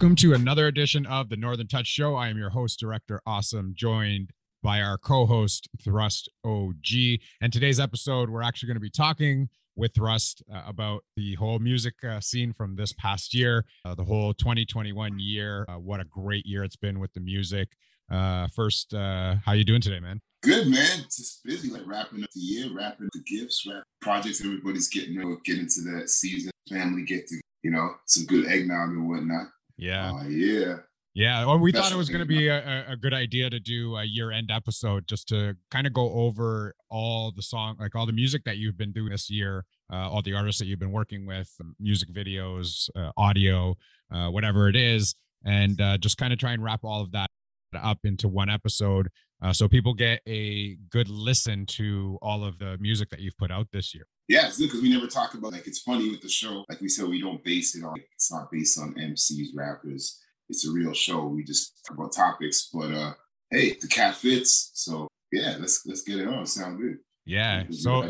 Welcome to another edition of the Northern Touch Show. I am your host, Direktor Awesome, joined by our co host, Thrust OG. And today's episode, we're actually going to be talking with Thrust uh, about the whole music uh, scene from this past year, uh, the whole 2021 year. Uh, what a great year it's been with the music. Uh, first, uh, how you doing today, man? Good, man. Just busy, like wrapping up the year, wrapping the gifts, wrap projects. Everybody's getting you know, getting to that season. Family get to, you know, some good eggnog and whatnot. Yeah. Uh, yeah. Yeah, well, we thought it was going to be a, a, good idea to do a year-end episode just to kind of go over all the song, like all the music that you've been doing this year, uh, all the artists that you've been working with, music videos, uh, audio, uh, whatever it is, and uh, just kind of try and wrap all of that up into one episode, uh, so people get a good listen to all of the music that you've put out this year. Yeah, it's good because we never talk about like it's funny with the show. Like we said, we don't base it on. It's not based on MCs, rappers it's a real show. We just talk about topics, but uh, hey, the cat fits. So yeah, let's let's get it on. Sound good. Yeah. So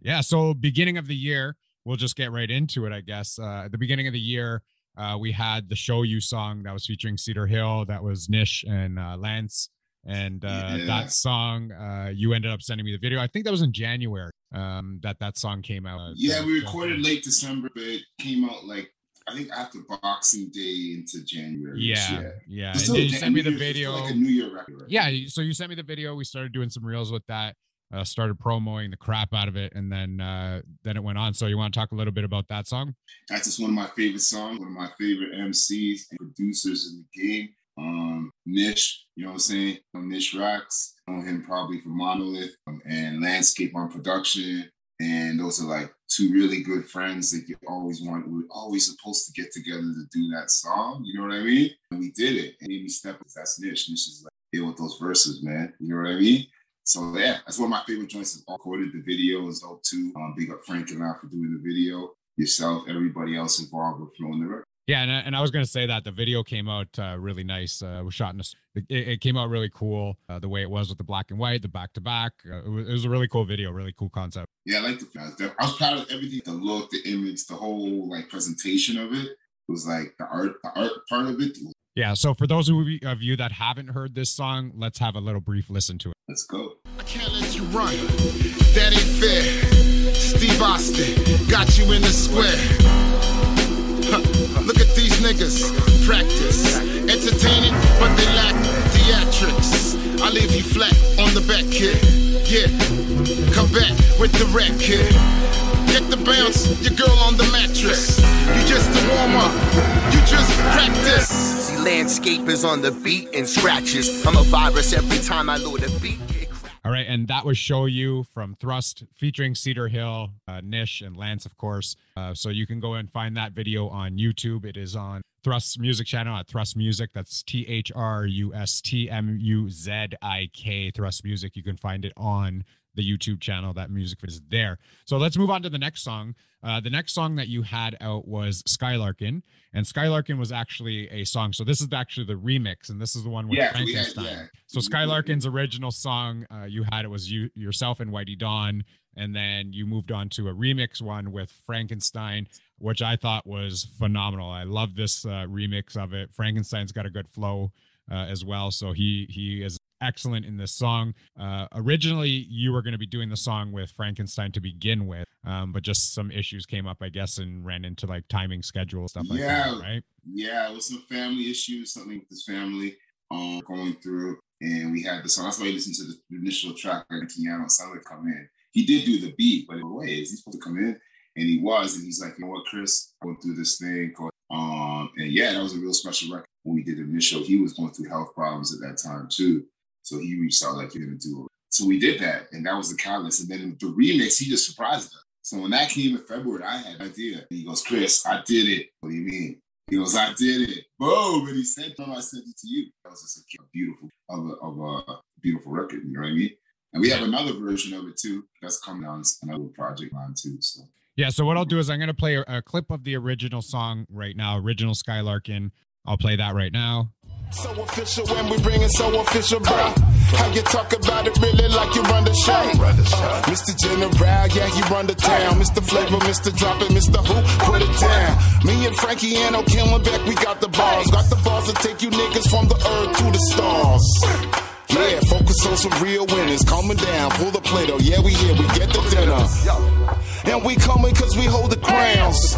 yeah. So beginning of the year, we'll just get right into it. I guess uh, at the beginning of the year, uh, we had the "Show You" song that was featuring Cedar Hill. That was Nish and uh, Lance. And uh, yeah. that song, uh, you ended up sending me the video. I think that was in January um, that that song came out. Yeah, we recorded late December, but it came out like I think after Boxing Day into January. Yeah, yeah. And you sent me the video. Like a New Year record. Right? Yeah, so you sent me the video. We started doing some reels with that. Uh, started promoting the crap out of it, and then uh, then it went on. So you want to talk a little bit about that song? That's just one of my favorite songs. One of my favorite MCs and producers in the game. Um, Nish, you know what I'm saying? Nish Rocks. I know him probably from Monolith um, and Landscape on production. And those are like two really good friends that you always want. We are always supposed to get together to do that song. You know what I mean? And we did it. And Amy with that's Nish. Nish is like, deal with those verses, man. You know what I mean? So yeah, that's one of my favorite joints. I've recorded the video is dope too. Um, big up Frank and I for doing the video. Yourself, everybody else involved with flowing the record. Yeah, and, and I was gonna say that the video came out uh, really nice. Uh, was shot in a, it, it came out really cool. Uh, the way it was with the black and white, the back to back. It was a really cool video, really cool concept. Yeah, I like the. I was proud of everything. The look, the image, the whole like presentation of it. It was like the art, the art part of it. Yeah. So for those of you that haven't heard this song, let's have a little brief listen to it. Let's go. I can't let you run. That ain't fair. Steve Austin got you in the square. Look at these niggas practice. Entertaining, but they lack theatrics. I leave you flat on the back, kid. Yeah, come back with the rat, kid. Get the bounce, your girl on the mattress. You just a warm up, you just practice. See, landscape is on the beat and scratches. I'm a virus every time I load a beat. All right, and that was Show You from Thrust featuring Cedar Hill, uh, Nish, and Lance, of course. Uh, so you can go and find that video on YouTube. It is on Thrust's music channel at Thrust Music. That's T H R U S T M U Z I K, Thrust Music. You can find it on the YouTube channel. That music is there. So let's move on to the next song. Uh, the next song that you had out was Skylarkin, and Skylarkin was actually a song. So this is actually the remix, and this is the one with yeah, Frankenstein. Had, yeah. So Skylarkin's original song, uh, you had it was you yourself and Whitey Dawn, and then you moved on to a remix one with Frankenstein, which I thought was phenomenal. I love this uh, remix of it. Frankenstein's got a good flow uh, as well, so he he is excellent in this song. Uh, originally, you were going to be doing the song with Frankenstein to begin with, um, but just some issues came up, I guess, and ran into like timing schedule stuff like yeah, that, right? Yeah, it was some family issues, something with his family um, going through, and we had the song. That's why I listened to the initial track, like Keanu sounded come in. He did do the beat, but way is he supposed to come in? And he was, and he's like, you know what, Chris, went through this thing called, um, and yeah, that was a real special record when we did the initial. He was going through health problems at that time too. So he reached out like, you're gonna do it. So we did that, and that was the catalyst. And then the remix, he just surprised us. So when that came in February, I had an idea. He goes, Chris, I did it. What do you mean? He goes, I did it. Boom. And he said, no, I sent it to you. That was just a beautiful of a, of a beautiful record. You know what I mean? And we have another version of it too. That's coming on another project line too. So yeah. So what I'll do is I'm going to play a, a clip of the original song right now, original Skylarkin. I'll play that right now. So official when we bring it so official, bro. How you talk about it really like you run the show? Uh, Mr. General, yeah, you run the town. Mr. Flavor, Mr. Drop It, Mr. Who, put it down. Me and Frankie and O'Killen back, we got the balls. Got the balls to take you niggas from the earth to the stars. Yeah, focus on some real winners. Coming down, pull the play oh Yeah, we here, we get the dinner. And we coming cause we hold the crowns.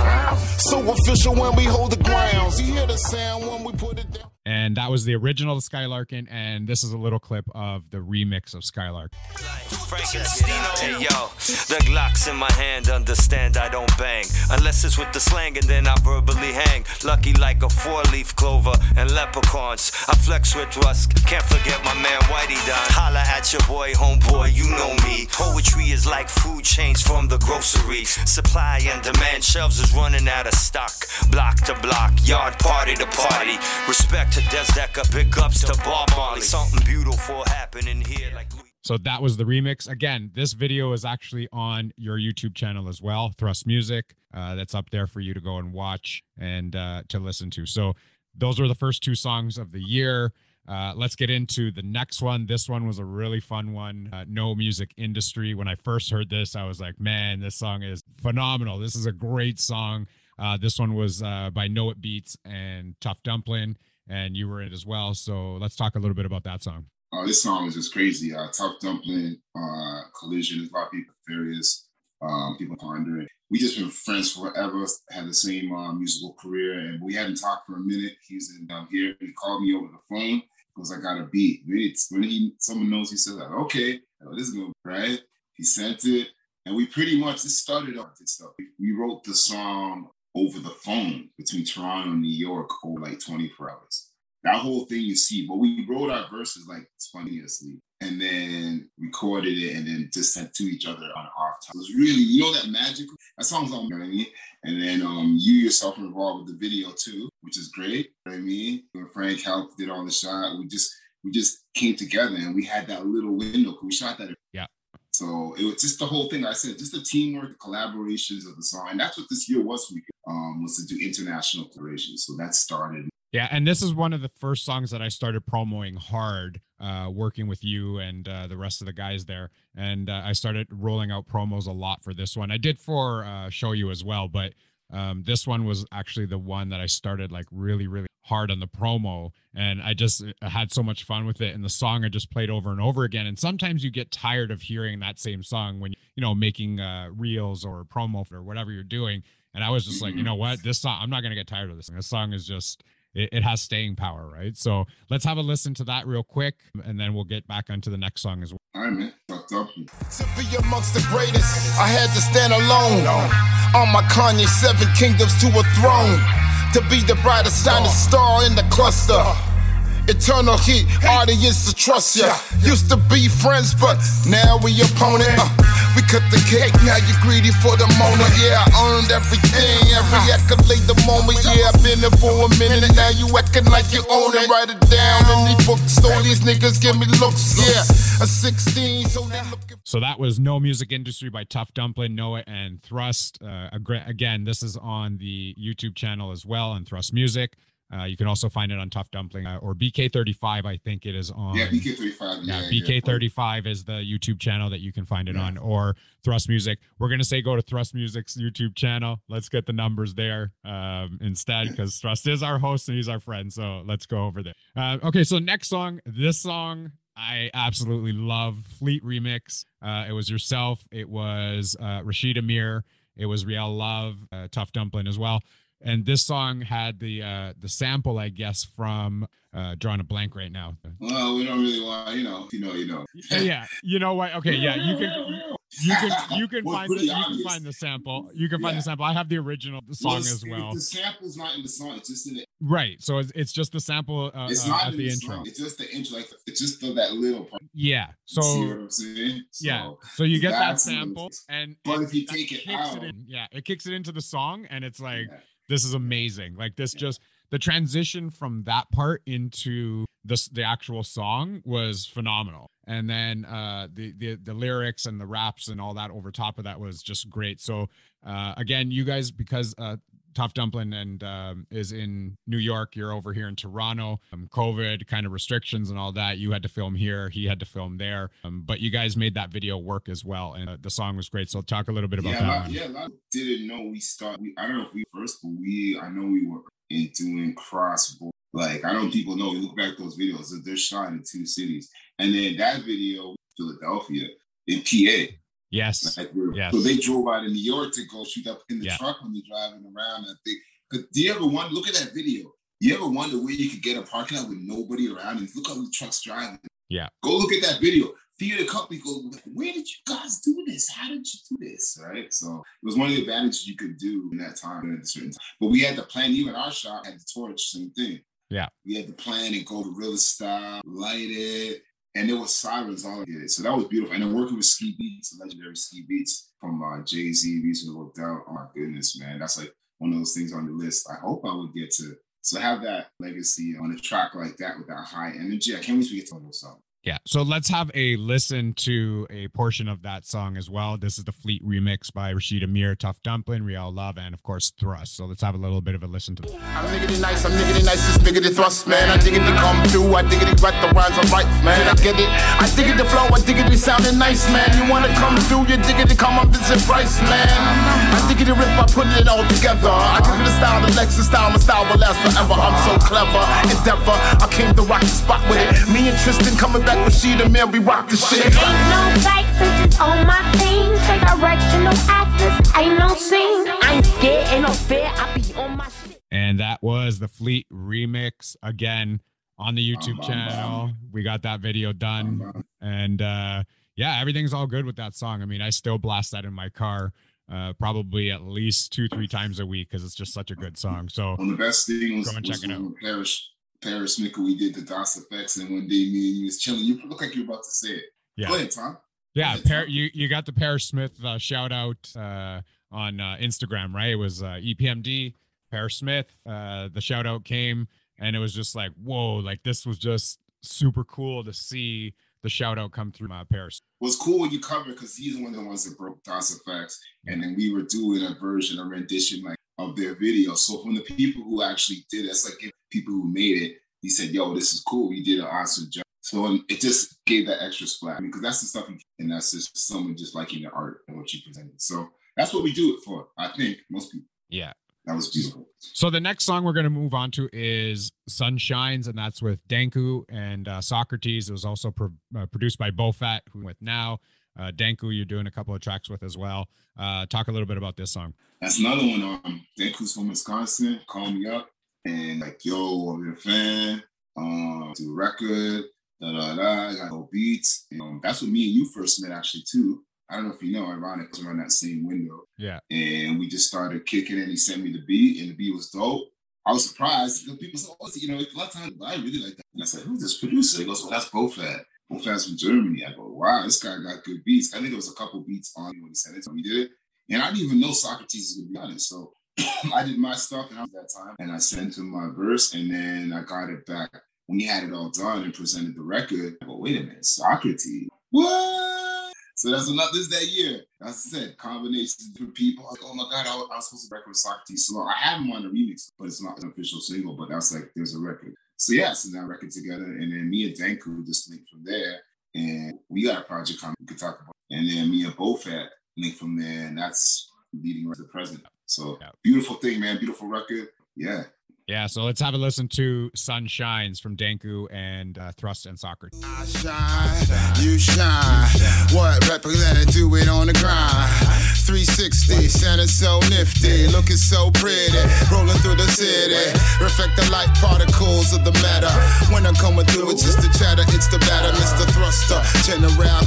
So official when we hold the grounds. You hear the sound when we put it down. And that was the original Skylarkin, and this is a little clip of the remix of Skylark. Hey yo, the Glocks in my hand, understand I don't bang. Unless it's with the slang and then I verbally hang. Lucky like a four leaf clover and leprechauns. I flex with Rusk, can't forget my man Whitey Don. Holla at your boy, homeboy, you know me. Poetry is like food chains from the grocery. Supply and demand, shelves is running out of stock. Block to block, yard party to party. Respect to Des Dekker, big ups to Bob Marley. Something beautiful happening here like Louis- So that was the remix. Again, this video is actually on your YouTube channel as well, Thrust Music. Uh, that's up there for you to go and watch and uh, to listen to. So those were the first two songs of the year. Uh, let's get into the next one. This one was a really fun one. Uh, no Music Industry. When I first heard this, I was like, man, this song is phenomenal. This is a great song. Uh, this one was uh, by Know It Beats and Tough Dumpling, and you were in it as well. So let's talk a little bit about that song. Uh, this song is just crazy. Uh, Tough Dumpling, uh, Collision, a lot of people various um, people pondering. We just been friends forever, had the same uh, musical career, and we hadn't talked for a minute. He's in down here. He called me over the phone because I got a beat. When he someone knows, he says, like, "Okay, oh, this is good, right?" He sent it, and we pretty much this started off this stuff. We wrote the song over the phone between Toronto and New York over like 24 hours that whole thing you see. But we wrote our verses like spontaneously and then recorded it and then just sent to each other on off time. It was really, you know, that magical. That song's on, you know what I mean? And then um, you yourself were involved with the video too, which is great. You know what I mean? When Frank helped, did all the shot. We just we just came together and we had that little window. We shot that. Yeah. So it was just the whole thing. I said, just the teamwork, the collaborations of the song, and that's what this year was for me. Um, was to do international collaborations. So that started yeah, and this is one of the first songs that I started promoting hard, uh, working with you and uh, the rest of the guys there. And uh, I started rolling out promos a lot for this one. I did for uh, Show You as well, but um, this one was actually the one that I started like really, really hard on the promo. And I just uh, had so much fun with it. And the song I just played over and over again. And sometimes you get tired of hearing that same song when, you know, making uh, reels or promo or whatever you're doing. And I was just like, you know what? This song, I'm not going to get tired of this. This song is just it, it, has staying power, right? So let's have a listen to that real quick, and then we'll get back onto the next song as well. All right, man. Fucked up. To be amongst the greatest, I had to stand alone. On my Kanye, seven kingdoms to a throne. To be the brightest, shining star in the cluster. Eternal heat, audience to trust ya. Used to be friends, but now we opponent. Uh, we cut the cake, now you greedy for the moment. Yeah, I earned everything, every accolade, the moment. Yeah, I've been there for a minute, now you acting like you own it. Write it down in these books, so these niggas give me looks. Yeah, a 16, so they looking. So that was No Music Industry by Tough Dumpling, Noah, and Thrust. Uh, again, this is on the YouTube channel as well, and Thrust Music. Uh, you can also find it on Tough Dumpling uh, or BK35. I think it is on. Yeah, BK35. Yeah, yeah BK35 yeah. is the YouTube channel that you can find it yeah. on, or Thrust Music. We're gonna say go to Thrust Music's YouTube channel. Let's get the numbers there um, instead, because Thrust is our host and he's our friend. So let's go over there. Uh, okay, so next song. This song I absolutely love. Fleet remix. Uh, it was yourself. It was uh, Rashid Amir. It was Riel Love, uh, Tough Dumpling as well and this song had the uh the sample i guess from uh drawing a blank right now. Well we don't really want you know you know you know. Yeah you know what? Okay yeah you can you can you can well, find the, you can find the sample. You can find yeah. the sample. I have the original song well, as well. the sample's not in the song it's just in the right so it's, it's just the sample uh, it's uh, not at the, the intro. song. it's just the intro like it's just the, that little part. Yeah so so, yeah so you get that sample and but if you take it out it in, yeah it kicks it into the song and it's like yeah this is amazing. Like this just the transition from that part into this the actual song was phenomenal. And then uh the the the lyrics and the raps and all that over top of that was just great. So uh again, you guys because uh Tough Dumpling and um, is in New York. You're over here in Toronto. Um, COVID kind of restrictions and all that. You had to film here. He had to film there. Um, but you guys made that video work as well, and uh, the song was great. So talk a little bit about yeah, that. a yeah, a lot of didn't know we started. We, I don't know if we first, but we I know we were in doing cross. Like I know people know. You look back at those videos; that they're shot in two cities, and then that video, Philadelphia, in PA. Yes. Like Yes. So they drove out of New York to go shoot up in the Yeah. truck when they're driving around. I think. Cause do you ever wonder? Look at that video. You ever wonder where you could get a parking lot with nobody around and look how the truck's driving? Yeah. Go look at that video. Theater company go, where did you guys do this? How did you do this? Right. So it was one of the advantages you could do in that time at a certain time. But we had to plan, even our shop had the torch, same thing. Yeah. We had to plan and go to real style, light it, and there was sirens all over it. So that was beautiful. And then working with Ski Beatz, legendary Ski Beatz from uh, Jay Z, Reasonable Doubt. Oh my goodness, man, that's like one of those things on the list. I hope I would get to so have that legacy on a track like that with that high energy. I can't wait to get to those songs. Yeah. So let's have a listen to a portion of that song as well. This is the Fleet remix by Rashid Amir, Tough Dumpling, Real Love, and of course Thrust. So let's have a little bit of a listen to this. I'm niggity nice, I'm niggity nice, this niggity thrust, man. I diggity come through, I diggity write the rhymes I write, man. I get it, I diggity the flow, I diggity sounding nice, man. You wanna come through, you diggity come on visit Price, man. I diggity rip, I put it all together. I give it a style, the Lexus style, my style will last forever. I'm so clever, endeavor. I came to rock the spot with it. Me and Tristan coming back with Sheet and man, we rock the shit. Ain't no fake bitches on my team. Straight directional actors, ain't no scene. I ain't scared, ain't no fear. I be on my shit. And that was the Fleet remix again on the YouTube bum, channel. We got that video done. And uh yeah, everything's all good with that song. I mean, I still blast that in my car uh probably at least two, three times a week because it's just such a good song. So One of the best things Go and was check it out. when Paris Parrish Smith, we did the Das EFX, and one day me and you was chilling. You look like you're about to say it. yeah. Go ahead, Tom. Yeah, Par- Tom? you you got the Parrish Smith uh, shout out uh, on uh, Instagram, right? It was uh, EPMD, Parrish Smith. Uh, the shout out came, and it was just like, whoa, like this was just super cool to see the shout out come through my Paris. was cool when you covered because he's one of the ones that broke Das EFX, and then we were doing a version, a rendition like of their video. So from the people who actually did it, it's like people who made it. He said, "Yo, this is cool. You did an awesome job." So it just gave that extra splash because that's the stuff, you, and that's just someone just liking the art and what you presented. So that's what we do it for. I think most people. Yeah. That was beautiful. So the next song we're going to move on to is "Sun Shines," and that's with Danku and uh, Socrates. It was also pro- uh, produced by Bofat, who with now. Uh, Danku, you're doing a couple of tracks with as well. Uh, talk a little bit about this song. That's another one. Um, Danku's from Wisconsin. Called me up and like, yo, I'm your fan. Um, do a record. Da da da. I got no beats. And, um, that's what me and you first met actually too. I don't know if you know. Ironic, because we're that same window. Yeah. And we just started kicking, and he sent me the beat, and the beat was dope. I was surprised because people said, "Oh, you know, a lot of times I really like that." And I said, "Who's this producer?" He goes, "Well, that's Bofat. From Germany." I go, "Wow, this guy got good beats." I think there was a couple beats on when he sent it to. He did it, and I didn't even know Socrates was gonna be on it. So I did my stuff and I was that time, and I sent him my verse, and then I got it back when he had it all done and presented the record. I go, "Wait a minute, Socrates? What?" So that's another. This is that year. I said, combinations of people. Like, oh my god, I was, I was supposed to record with Socrates. So I have him on the remix, but it's not an official single. But that's like there's a record. So yeah, so that record together, and then me and Danku just linked from there, and we got a project coming we could talk about. And then me and Bofat linked from there, and that's leading right to the present. So Yeah. beautiful thing, man. Beautiful record. Yeah. Yeah, so let's have a listen to Sun Shines from Danku and uh, Thrust and Soccer. I shine, you shine. What do it on the grind? 360, sounding so nifty, looking so pretty, rolling through the city. Reflect the light particles of the matter. When I'm coming through, it's just the chatter, it's the batter, Mr. Thruster.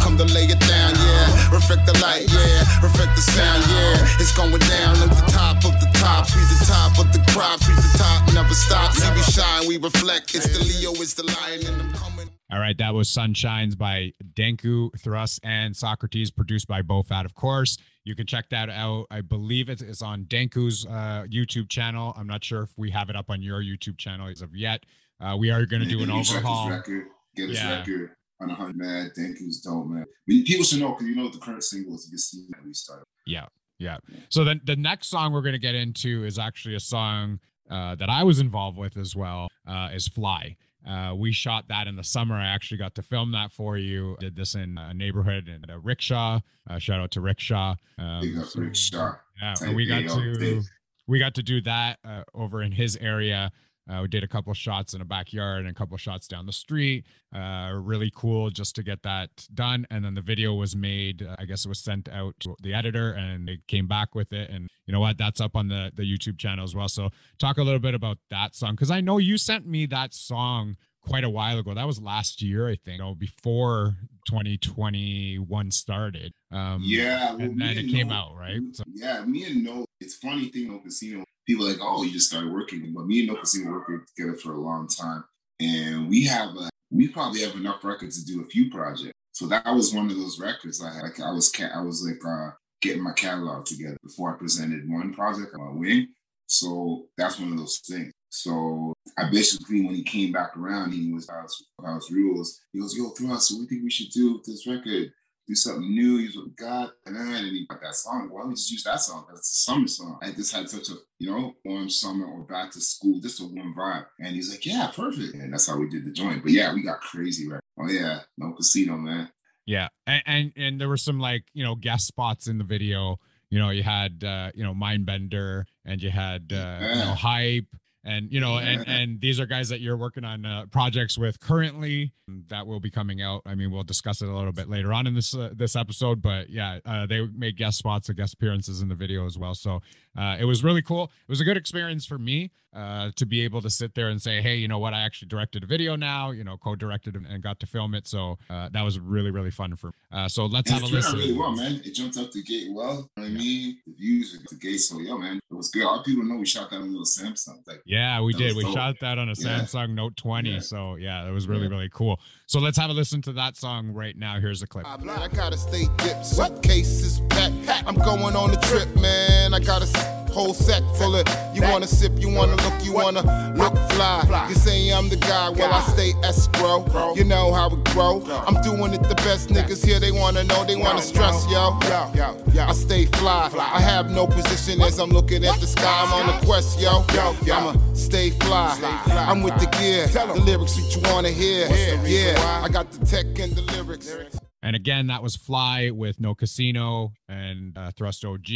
Come to lay it down, yeah. Reflect the light, yeah. Reflect the sound, yeah. It's going down like the top of the top. We the top of the crop, we the top, never stop. See, we shine, we reflect. It's the Leo, it's the lion, and I'm coming. All right, that was Sunshines by Danku, Thrust, and Socrates, produced by Bofat, of course. You can check that out. I believe it is on Danku's uh, YouTube channel. I'm not sure if we have it up on your YouTube channel as of yet. Uh, we are going to do an You check his overhaul. record, get his Yeah. record on a hundred man. Thank you's dope, man. We, people should know because you know the current single is. You can see that we started. Yeah. Yeah. So then the next song we're going to get into is actually a song uh, that I was involved with as well. Uh, is "Fly." Uh, we shot that in the summer. I actually got to film that for you. Did this in a neighborhood in a rickshaw. Uh, shout out to rickshaw. Um, rickshaw. yeah, we got to we got to do that uh, over in his area. Uh, we did a couple shots in a backyard and a couple shots down the street. Uh, really cool just to get that done. And then the video was made. Uh, I guess it was sent out to the editor, and they came back with it. And you know what? That's up on the the YouTube channel as well. So talk a little bit about that song because I know you sent me that song quite a while ago. That was last year, I think, you know, before 2021 started. Um, Yeah, well, and then it came out, right? So, Yeah, me and No. It's funny thing, No Casino. People like, oh, you just started working, but me and No Casino working together for a long time, and we have a, we probably have enough records to do a few projects. So that was one of those records. I had, like, I was, I was like uh, getting my catalog together before I presented one project on wing. So that's one of those things. So I basically, when he came back around, he was house house rules. He goes, "Yo, Thrust, what do you think we should do with this record? Do something new. Use what we got." And then he got that song. Why don't we just use that song? That's a summer song. I just had such a you know warm summer or back to school, just a warm vibe. And he's like, "Yeah, perfect." And that's how we did the joint. But yeah, we got crazy. Right? Oh yeah, no casino, man. Yeah, and, and and there were some like you know guest spots in the video. You know, you had uh, you know Mindbender, and you had uh, you know Hype, and you know, and and these are guys that you're working on uh, projects with currently that will be coming out. I mean, we'll discuss it a little bit later on in this uh, this episode, but yeah, uh, they made guest spots and guest appearances in the video as well. So uh, it was really cool. It was a good experience for me uh, to be able to sit there and say, hey, you know what? I actually directed a video now. You know, co-directed and- and got to film it. So uh, that was really really fun for. Me. Uh, so let's And have it a turned out listen. really well, man. It jumped up the gate well. You know what I mean? The views were the gate. So yo, man, it was good. A lot of people know we shot that on a little Samsung. Like Yeah, we did. We dope. shot that on a Yeah. Samsung Note 20. Yeah. So yeah, it was really, Yeah. really cool. So let's have a listen to that song right now. Here's a clip. I gotta stay dipped, suitcases packed. I'm going on a trip, man. I got a s- whole sack full of. You wanna sip, you wanna look, you wanna look fly. You say I'm the guy, well I stay escrow. You know how it grow. I'm doing it the best. Niggas here, they wanna know, they wanna stress, yo. Yo, yo, yeah, I stay fly. I have no position as I'm looking at the sky. I'm on a quest, yo. I'ma stay fly. I'm with the gear. The lyrics what you wanna hear. Yeah, I got the tech and the lyrics. And again, that was Fly with No Casino and uh, Thrust OG.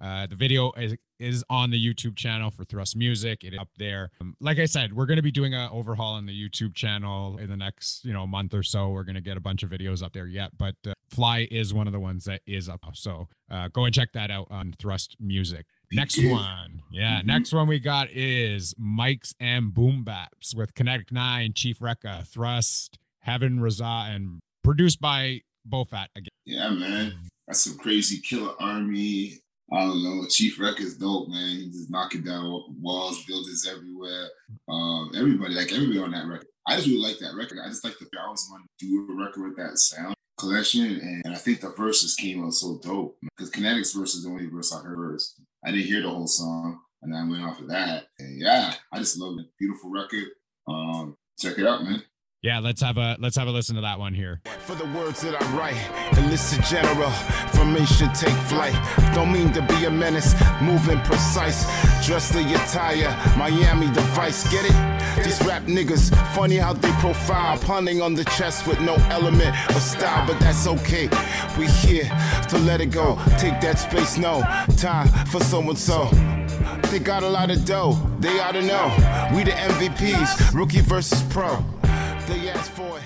Uh, the video is is on the YouTube channel for Thrust Music. It is up there. Um, like I said, we're going to be doing an overhaul on the YouTube channel in the next you know month or so. We're going to get a bunch of videos up there yet, but uh, Fly is one of the ones that is up. So uh, go and check that out on Thrust Music. Next one, yeah, Mhm. next one we got is Mic's and Boom Baps with Kinetic Nine, Chief Rekka, Thrust, Heaven Razah, and produced by Bofat again. Yeah, man. That's some crazy killer army. I don't know. Chief Wreck is dope, man. He just knocking down walls, buildings everywhere. Um, everybody, like everybody on that record. I just really like that record. I just like the I always wanted to do a record with that sound collection. And I think the verses came out so dope. Because Kinetic's verse is the only verse I heard. I didn't hear the whole song. And I went off of that. And yeah, I just love it. Beautiful record. Um, check it out, man. Yeah, let's have a let's have a listen to that one here. For the words that I write, illicit general, formation take flight. Don't mean to be a menace, moving precise. Dress the attire, Miami device, get it? These rap niggas, funny how they profile, punning on the chest with no element of style, but that's okay. We here to let it go, take that space, no time for so and so. They got a lot of dough, they ought to know. We the MVPs, rookie versus pro. They asked for it.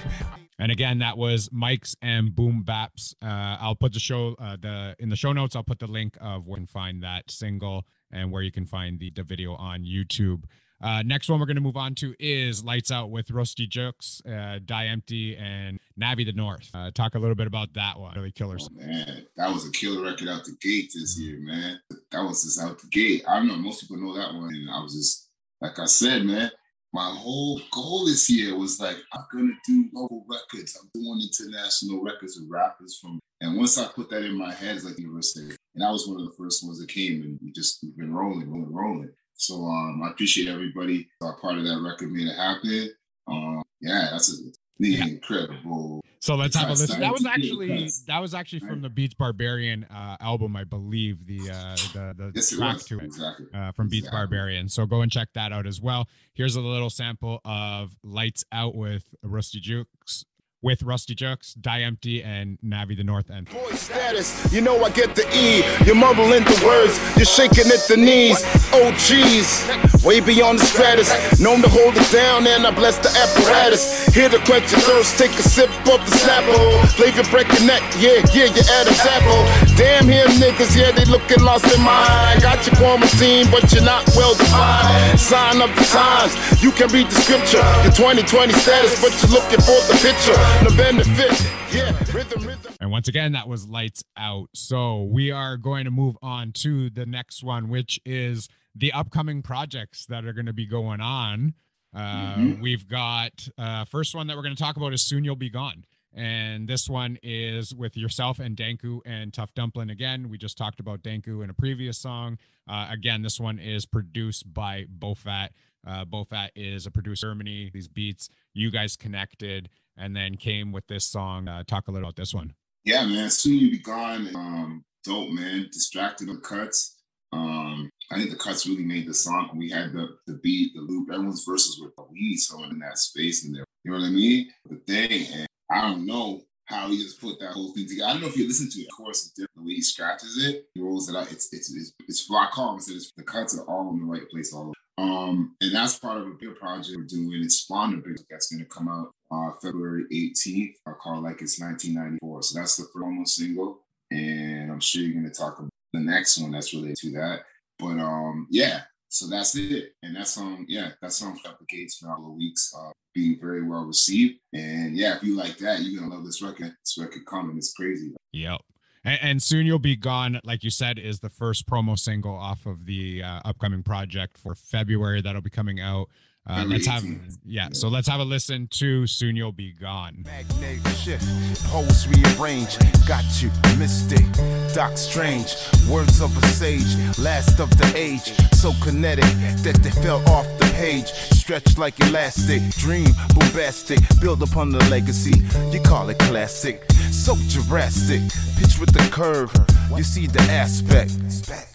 And again, that was Mic's and Boom Baps. Uh, I'll put the show uh, the in the show notes. I'll put the link of where you can find that single and where you can find the, the video on YouTube. Uh, next one we're going to move on to is Lights Out with Rusty Jokes, uh, Die Empty, and Navi the North. Uh, talk a little bit about that one. Really killer. Oh, man, that was a killer record out the gate this year, man. That was just out the gate. I don't know, most people know that one. And I was just, like I said, man, my whole goal this year was like, I'm gonna do local records. I'm doing international records with rappers from and once I put that in my head, it's like university. And I was one of the first ones that came and we just we've been rolling, rolling, rolling. So um I appreciate everybody. Uh, part of that record made it happen. Um yeah, that's a The incredible. So let's have a listen. That was actually that was actually from the Beats Barbarian uh, album, I believe. The uh, the the Yes, track was. to it. Exactly. uh, from Beats Exactly. Barbarian. So go and check that out as well. Here's a little sample of Lights Out with Rusty Jukes, with Rusty Jukes, Die Empty, and Navi the North End. Boy status, you know I get the E. You're mumbling the words, you're shaking at the knees. Oh geez, way beyond the stratus. Known to hold it down, and I bless the apparatus. Here to quench your thirst, take a sip of the snapple. Flavor break your neck, yeah, yeah, you add a apple. Damn here niggas, yeah, they looking lost in mind. Got your quarantine, but you're not well defined. Sign of the times, you can read the scripture. Your 2020 status, but you're looking for the picture. The benefit, yeah, rhythm, rhythm. And once again, that was Lights Out. So we are going to move on to the next one, which is the upcoming projects that are going to be going on. Uh, Mhm. We've got uh, first one that we're going to talk about is Soon You'll Be Gone. And this one is with yourself and Danku and Tough Dumpling. Again, we just talked about Danku in a previous song. Uh, again, this one is produced by Bofat. Uh, Bofat is a producer in Germany. These beats, you guys connected and then came with this song. Uh, talk a little about this one. Yeah, man. Soon you be gone. Um, dope, man. Distracted on cuts. Um, I think the cuts really made the song. We had the the beat, the loop. Everyone's verses were the we so in that space in there. You know what I mean? The thing, and I don't know how he just put that whole thing together. I don't know if you listen to it. Of course, it's. The he scratches it, he rolls it out. It's it's it's, it's fly calm. So it's, the cuts are all in the right place. All over. Um, and that's part of a big project we're doing. It's spawned a big that's going to come out uh, February 18th. I call like it's 1994. So that's the promo single, and I'm sure you're going to talk about the next one that's related to that. But um, yeah, so that's it. And that song, yeah, that song got the gates for a couple of weeks, uh, being very well received. And yeah, if you like that, you're gonna love this record. This record coming. It's crazy. Yep. And, and soon you'll be gone. Like you said, is the first promo single off of the uh, upcoming project for February that'll be coming out. Uh, let's have yeah. So let's have a listen to "Soon You'll Be Gone." Magnetic shift, holes rearrange. Got you, mystic, Doc Strange. Words of a sage, last of the age. So kinetic that they fell off the page. Stretched like elastic, dream bombastic. Build upon the legacy. You call it classic. So Jurassic, pitch with the curve. You see the aspect.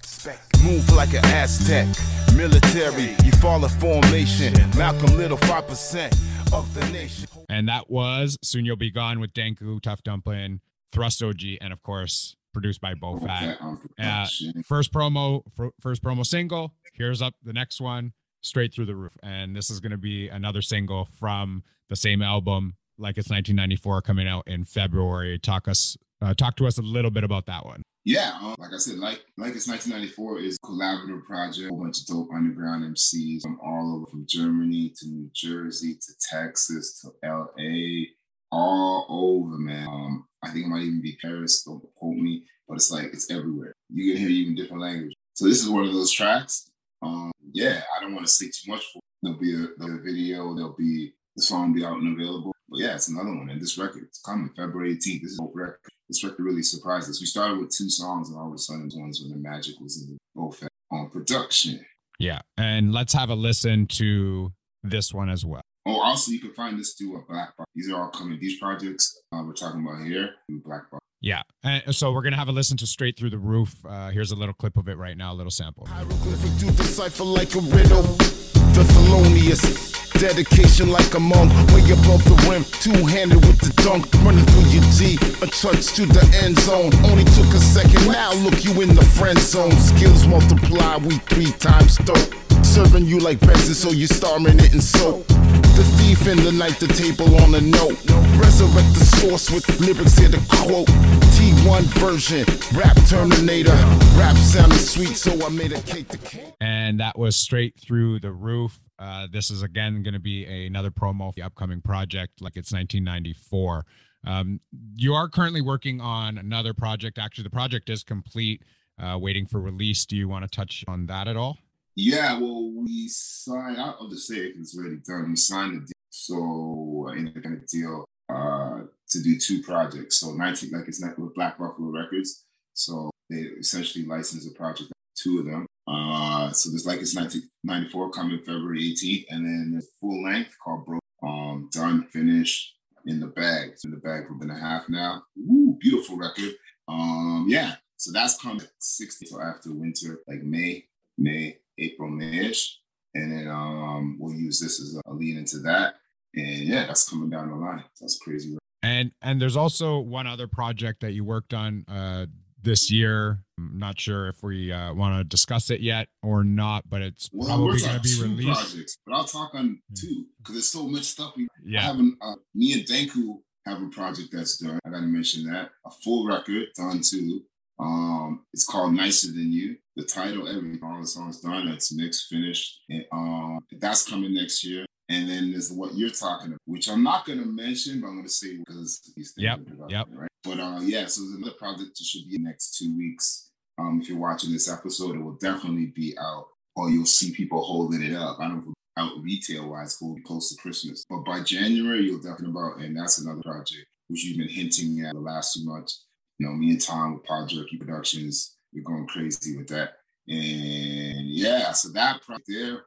Move like an Aztec. Military, you fall in formation. Malcolm Little, 5% of the nation. And that was "Soon You'll Be Gone" with Danku, Tough Dumpling, Thrust OG, and of course produced by Bofat. Um, Uh, first promo first promo single here's up the next one straight through the roof and this is going to be another single from the same album like it's 1994 coming out in february talk us uh, talk to us a little bit about that one Yeah, um, like I said, like like it's 1994 is a collaborative project, a bunch of dope underground MCs from all over, from Germany to New Jersey to Texas to LA, all over, man. Um, I think it might even be Paris. Don't quote me, but it's like it's everywhere. You can hear even different language. So this is one of those tracks. Um, yeah, I don't want to say too much for. It. There'll be a, there'll be a video. There'll be the song will be out and available. But yeah, it's another one. And this record, it's coming February 18th. This is a record this record really surprised us. We started with two songs, and all of a sudden, ones when the magic was in both on production. yeah and let's have a listen to this one as well Oh, also, you can find this through a Black Box. These are all coming. These projects uh, we're talking about here through Black Box. yeah and so we're going to have a listen to straight through the roof uh, here's a little clip of it right now a little sample Hieroglyphic do decipher like a riddle. Thessalonius, dedication like a monk. Way above the rim, two-handed with the dunk. Running through your G, a touch to the end zone. Only took a second, now look you in the friend zone. Skills multiply, we three times dope. Serving you like Benson, so you starring it in soap. The thief in the night, the table on a note. Resurrect the source with lyrics here to quote. T1 version, rap Terminator. Rap sounded sweet, so I made a cake to cake. and that was straight through the roof. Uh, this is again going to be another promo for the upcoming project, like it's 1994. Um, you are currently working on another project. Actually, the project is complete, uh, waiting for release. Do you want to touch on that at all? Yeah, well, we signed. I'll just say it 'cause it's already done. We signed a deal, so uh, independent deal uh, to do two projects. So 19, like it's with Black Buffalo Records. So they essentially licensed a project, two of them. Uh, so there's like it's 1994 coming February 18th, and then there's full length called Bro. Um, done, finished. in the bag. It's in the bag for been a half now. Woo, beautiful record. Um, yeah. So that's coming 60 so after winter, like May, May, April, Mayish. And then um we'll use this as a lead into that. And yeah, that's coming down the line. That's crazy. And and there's also one other project that you worked on uh this year. I'm not sure if we uh, want to discuss it yet or not, but it's Well, probably going to be released. projects, but I'll talk on two because there's so much stuff. We Yeah. having uh, me and Danku have a project that's done. I gotta mention that a full record done too. Um, it's called Nicer Than You. The title, everything, all the songs done. It's mixed, finished, and um, that's coming next year. And then there's what you're talking about, which I'm not gonna mention, but I'm gonna say because these things. Yep, yep. Right. But uh, yeah, so there's another project that should be in the next two weeks. Um, if you're watching this episode, it will definitely be out, or you'll see people holding it up. I don't know if out retail wise, will be close to Christmas. But by January, you'll definitely about, and that's another project which you've been hinting at the last two months. You know, me and Tom with Pod Jerky Productions, we're going crazy with that. And yeah, so that project there,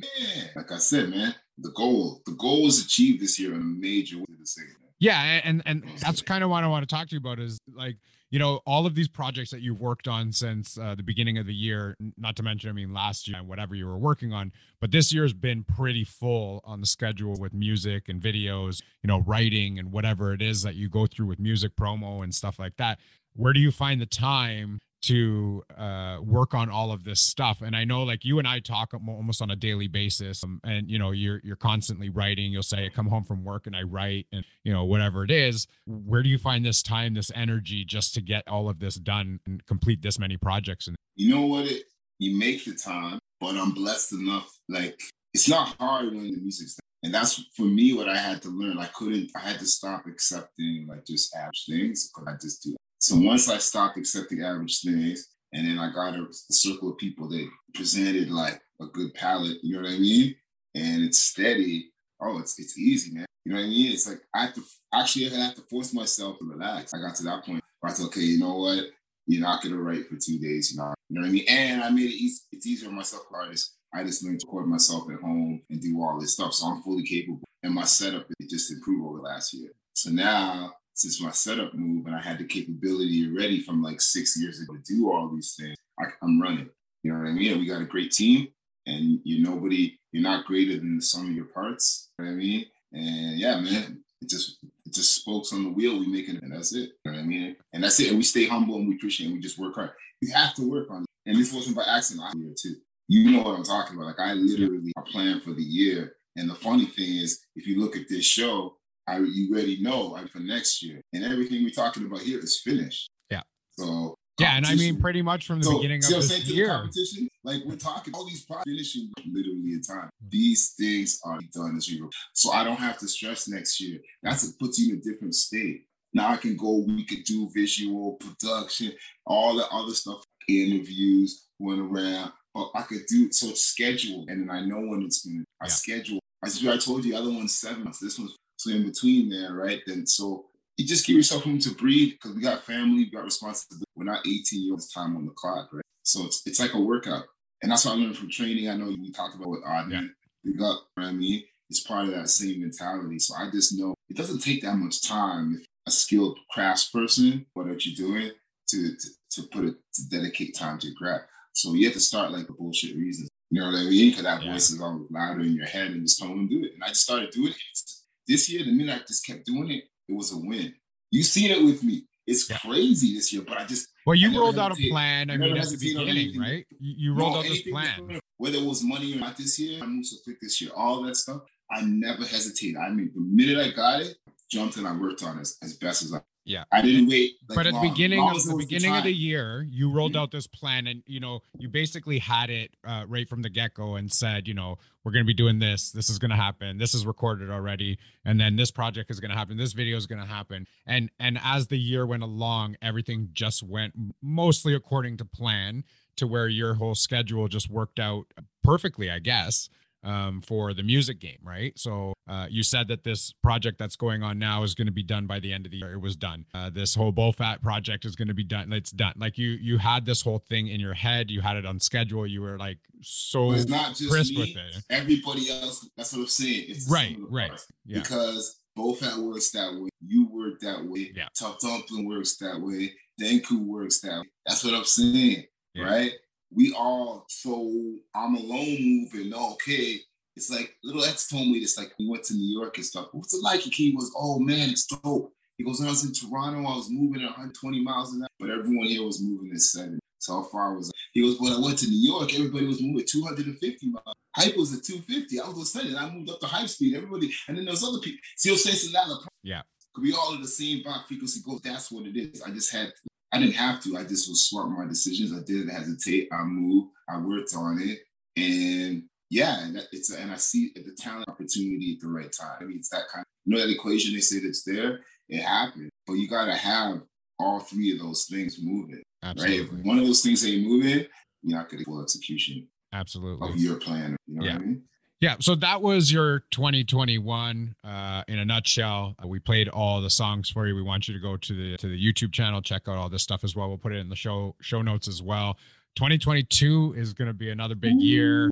man, like I said, man, the goal, the goal was achieved this year in a major way to say, man. Yeah, and and that's kind of what I want to talk to you about is like you know all of these projects that you've worked on since uh, the beginning of the year. Not to mention, I mean, last year and whatever you were working on, but this year's been pretty full on the schedule with music and videos, you know, writing and whatever it is that you go through with music promo and stuff like that. Where do you find the time to uh, work on all of this stuff. And I know like you and I talk almost on a daily basis um, and you know, you're, you're constantly writing, you'll say I come home from work and I write and you know, whatever it is, where do you find this time, this energy just to get all of this done and complete this many projects? And You know what? It you make the time, but I'm blessed enough. Like it's not hard when the music's done. And that's for me what I had to learn. I couldn't, I had to stop accepting like just average things because I just do. So once I stopped accepting average things, and then I got a, circle of people that presented like a good palette, you know what I mean? And it's steady. Oh, it's it's easy, man. You know what I mean? It's like I have to actually I have to force myself to relax. I got to that point where I said, okay, you know what? You're not gonna write for two days, you know. You know what I mean? And I made it easy. It's easier on myself, artist. I just learned to record myself at home and do all this stuff. So I'm fully capable. And my setup it just improved over last year. So now, since my setup move and I had the capability already from like six years ago to do all these things, I, I'm running. You know what I mean? We got a great team, and you're nobody. You're not greater than the sum of your parts. You know what I mean? And yeah, man, it just it just spokes on the wheel. We make it, and that's it. You know what I mean? And that's it. And we stay humble and we appreciate. And we just work hard. You have to work on it. And this wasn't by accident. I here too. You know what I'm talking about. Like I literally I planned for the year. And the funny thing is, if you look at this show, I you already know like, for next year, and everything we're talking about here is finished. Yeah. So yeah, and I mean, pretty much from the so, beginning of this year. competition? Like we're talking all these products finishing literally in time. These things are done as we go. So I don't have to stress next year. That's it puts you in a different state. Now I can go, we could do visual production, all the other stuff, interviews, went around. But I could do so it's scheduled and then I know when it's gonna I schedule. I I told you the other one's seven months. This one's so in between there, right? Then so you just give yourself room to breathe because we got family, we got responsibility. We're not 18 years time on the clock, right? So it's it's like a workout. And that's what I learned from training. I know we talked about with Adnan. We got, you know what I mean? It's part of that same mentality. So I just know it doesn't take that much time if a skilled crafts person, whatever you're doing, to, to, to put it, to dedicate time to craft. So you have to start like the bullshit reasons. You know what I mean? Because that Yeah. voice is always louder in your head and just tell them do it. And I just started doing it. This year, the minute I just kept doing it, it was a win. You seen it with me. It's Yeah. crazy this year, but I just Well, you rolled out a plan. I I mean, at the beginning, right? You, you rolled No, out this plan. Whether it was money or not this year, I moved so quick this year, all that stuff, I never hesitated. I mean, the minute I got it, jumped and I worked on it as, as best as I Yeah. I didn't wait. like, but at the beginning Long of the beginning of the year you rolled Mhm. out this plan and you know you basically had it uh, right from the get-go and said you know we're going to be doing this. This is going to happen. This is recorded already. And then this project is going to happen. This video is going to happen. And and as the year went along everything just went mostly according to plan to where your whole schedule just worked out perfectly i guess um, for the music game, right? So uh, you said that this project that's going on now is going to be done by the end of the year. It was done. Uh, this whole Bofat project is going to be done. It's done. Like you, you had this whole thing in your head. You had it on schedule. You were like so it's not just crisp me. with it. Everybody else. That's what I'm saying. It's Right, sum of the right. Yeah. Because Bofat works that way. You work that way. Yeah. Tough Dumpling works that way. Danku works that way. That's what I'm saying, Yeah. right? We all so I'm alone moving. Okay, it's like Little X told me this. Like we went to New York and stuff. What's it like? He was, oh man, it's dope. He goes, I was in Toronto. I was moving at 120 miles an hour, but everyone here was moving at 70. So how far was? He goes, when I went to New York, everybody was moving at 250 miles. Hype was at 250. I was listening. I moved up to hype speed. Everybody, and then there's other people. See what I'm saying? So now the Yeah. we all are the same vibe frequency goes. That's what it is. I just had, I didn't have to. I just was smart with my decisions. I didn't hesitate. I moved. I worked on it, and yeah, and it's and I see the talent opportunity at the right time. I mean, it's that kind. Of, you know that equation they say that's there. It happened, but you gotta have all three of those things moving. Right? If one of those things ain't moving, you're not gonna full execution Absolutely. of your plan. You know Yeah. what I mean? Yeah, so that was your 2021 uh in a nutshell. Uh, we played all the songs for you. We want you to go to the to the YouTube channel, check out all this stuff as well. We'll put it in the show show notes as well. 2022 is going to be another big year.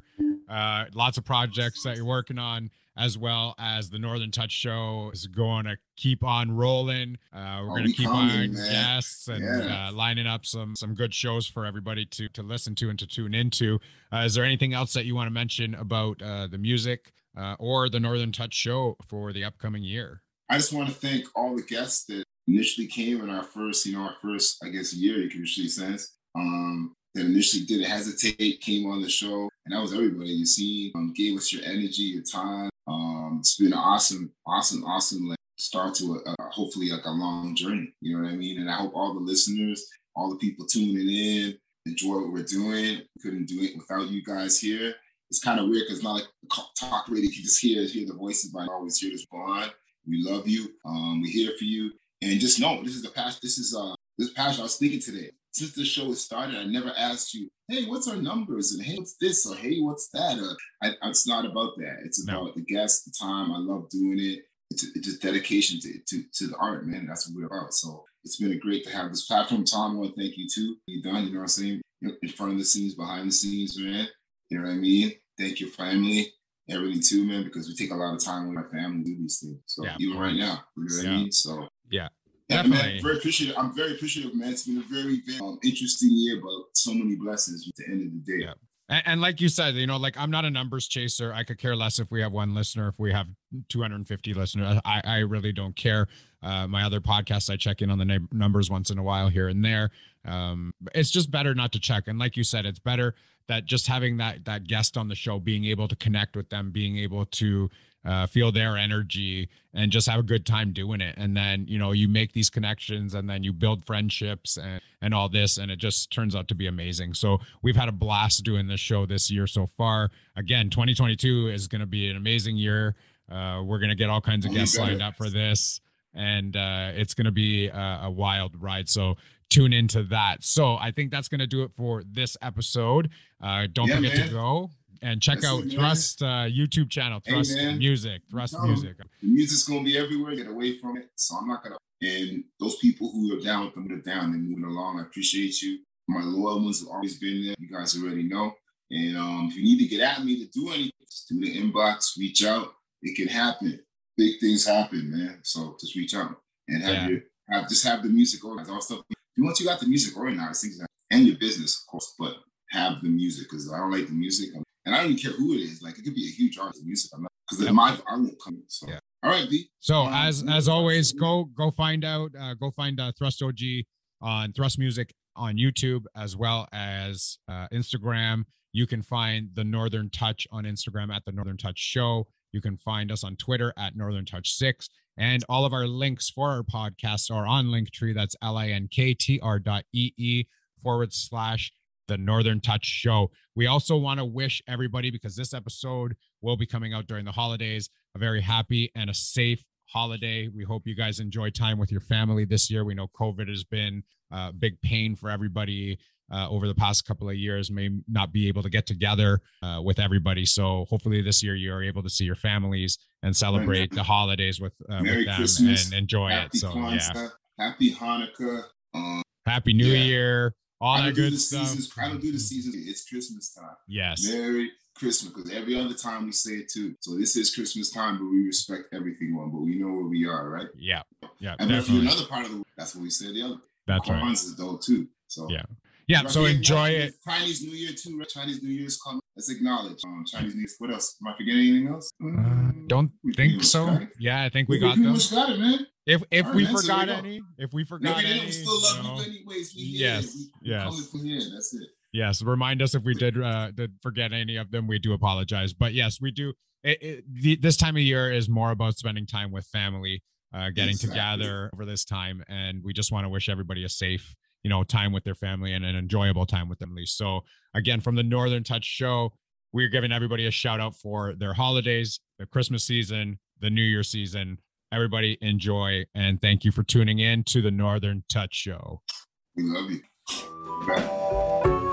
Uh lots of projects that you're working on as well as the Northern Touch show is going to keep on rolling. Uh we're Oh, going to we keep coming, on man. guests and Yeah. uh, lining up some some good shows for everybody to to listen to and to tune into. Uh, is there anything else that you want to mention about uh, the music uh, or the Northern Touch show for the upcoming year? I just want to thank all the guests that initially came in our first, you know, our first, I guess, year, you can usually sense, um, that initially didn't hesitate, came on the show. And that was everybody you see, um, gave us your energy, your time. Um, it's been an awesome, awesome, awesome like, start to a, a, hopefully like a long journey. You know what I mean? And I hope all the listeners, all the people tuning in, enjoy what we're doing. We couldn't do it without you guys here. It's kind of weird because not like talk radio, you can just hear hear the voices, but I always hear this bond. We love you. Um, we're here for you. And just know this is the passion. This is uh this passion I was speaking today. Since the show has started, I never asked you, hey, what's our numbers? And hey, what's this? Or hey, what's that? Uh, I, it's not about that. It's No. about the guests, the time. I love doing it. It's, it's just dedication to, to to the art, man. That's what we're about. So it's been great to have this platform. Tom, I want to thank you too. You done, you know what I'm saying? In front of the scenes, behind the scenes, man. You know what I mean? Thank your family everything too, man, because we take a lot of time with my family to do these things. So Yeah, even right now, you know what Yeah. I mean? So yeah, definitely. man, very appreciative. I'm very appreciative, man. It's been a very, very um, interesting year, but so many blessings at the end of the day. Yeah. And, and like you said, you know, like I'm not a numbers chaser. I could care less if we have one listener, if we have 250 listeners. I, I really don't care. Uh, my other podcasts, I check in on the numbers once in a while here and there. Um, it's just better not to check. And like you said, it's better that just having that that guest on the show, being able to connect with them, being able to uh, feel their energy and just have a good time doing it. And then, you know, you make these connections and then you build friendships and, and all this. And it just turns out to be amazing. So we've had a blast doing this show this year so far. Again, 2022 is going to be an amazing year. Uh, we're going to get all kinds of guests lined up for this. And uh, it's going to be a, a wild ride. So tune into that. So I think that's going to do it for this episode. Uh, don't Yeah, forget man. to go and check That's out it. Thrust uh, YouTube channel, Thrust man. Music, Thrust No. Music. The music's gonna be everywhere. Get away from it. So I'm not gonna. And those people who are down with them, they're down They're moving along. I appreciate you. My loyal ones have always been there. You guys already know. And um, if you need to get at me to do anything, just do the inbox, reach out. It can happen. Big things happen, man. So just reach out and have Yeah. your have just have the music organized. All stuff. Once you got the music organized, things and your business, of course, but have the music because I don't like the music, and I don't even care who it is. Like it could be a huge artist, music. I'm not because Yep. my I won't come. So Yeah. all right, B. So Um, as as always, go go find out, uh, go find uh, Thrust OG on Thrust Music on YouTube as well as uh, Instagram. You can find the Northern Touch on Instagram at the Northern Touch Show. You can find us on Twitter at Northern Touch Six, and all of our links for our podcasts are on Linktree. That's l i n k t r dot e e forward slash the Northern Touch Show. We also want to wish everybody because this episode will be coming out during the holidays a very happy and a safe holiday. We hope you guys enjoy time with your family this year. We know COVID has been a big pain for everybody uh, over the past couple of years, may not be able to get together uh, with everybody. So hopefully this year you're able to see your families and celebrate the holidays with, uh, with them Christmas. and enjoy it. Happy So yeah, Happy Hanukkah. Um, happy New Yeah. Year, all that good the stuff. seasons. I don't do the seasons. It's Christmas time. Yes. Merry Christmas because every other time we say it too. So this is Christmas time, but we respect everything one. But we know where we are, right? Yeah. Yeah. And if Definitely. you're another part of the world, that's what we said the other. That's right. Kwanzaa is dope too. So Yeah. Yeah. So enjoy it. Chinese New Year too. Right? Chinese New Year's coming. Let's acknowledge um, Chinese New Year. What else? Am I forgetting anything else? Uh, don't we think so. Yeah, I think we We got them. got it, man. If if we forgot any, if we forgot we any, we still love you know, you anyways. We. Yes, We, we yes. from here. That's it. yes, remind us if we did uh did forget any of them. We do apologize, but yes, we do. It, it, the, this time of year is more about spending time with family, uh, getting Exactly. together over this time, and we just want to wish everybody a safe, you know, time with their family and an enjoyable time with them. At least. So again, from the Northern Touch Show, we're giving everybody a shout out for their holidays, the Christmas season, the New Year season. Everybody enjoy and thank you for tuning in to the Northern Touch Show. We love you. Back.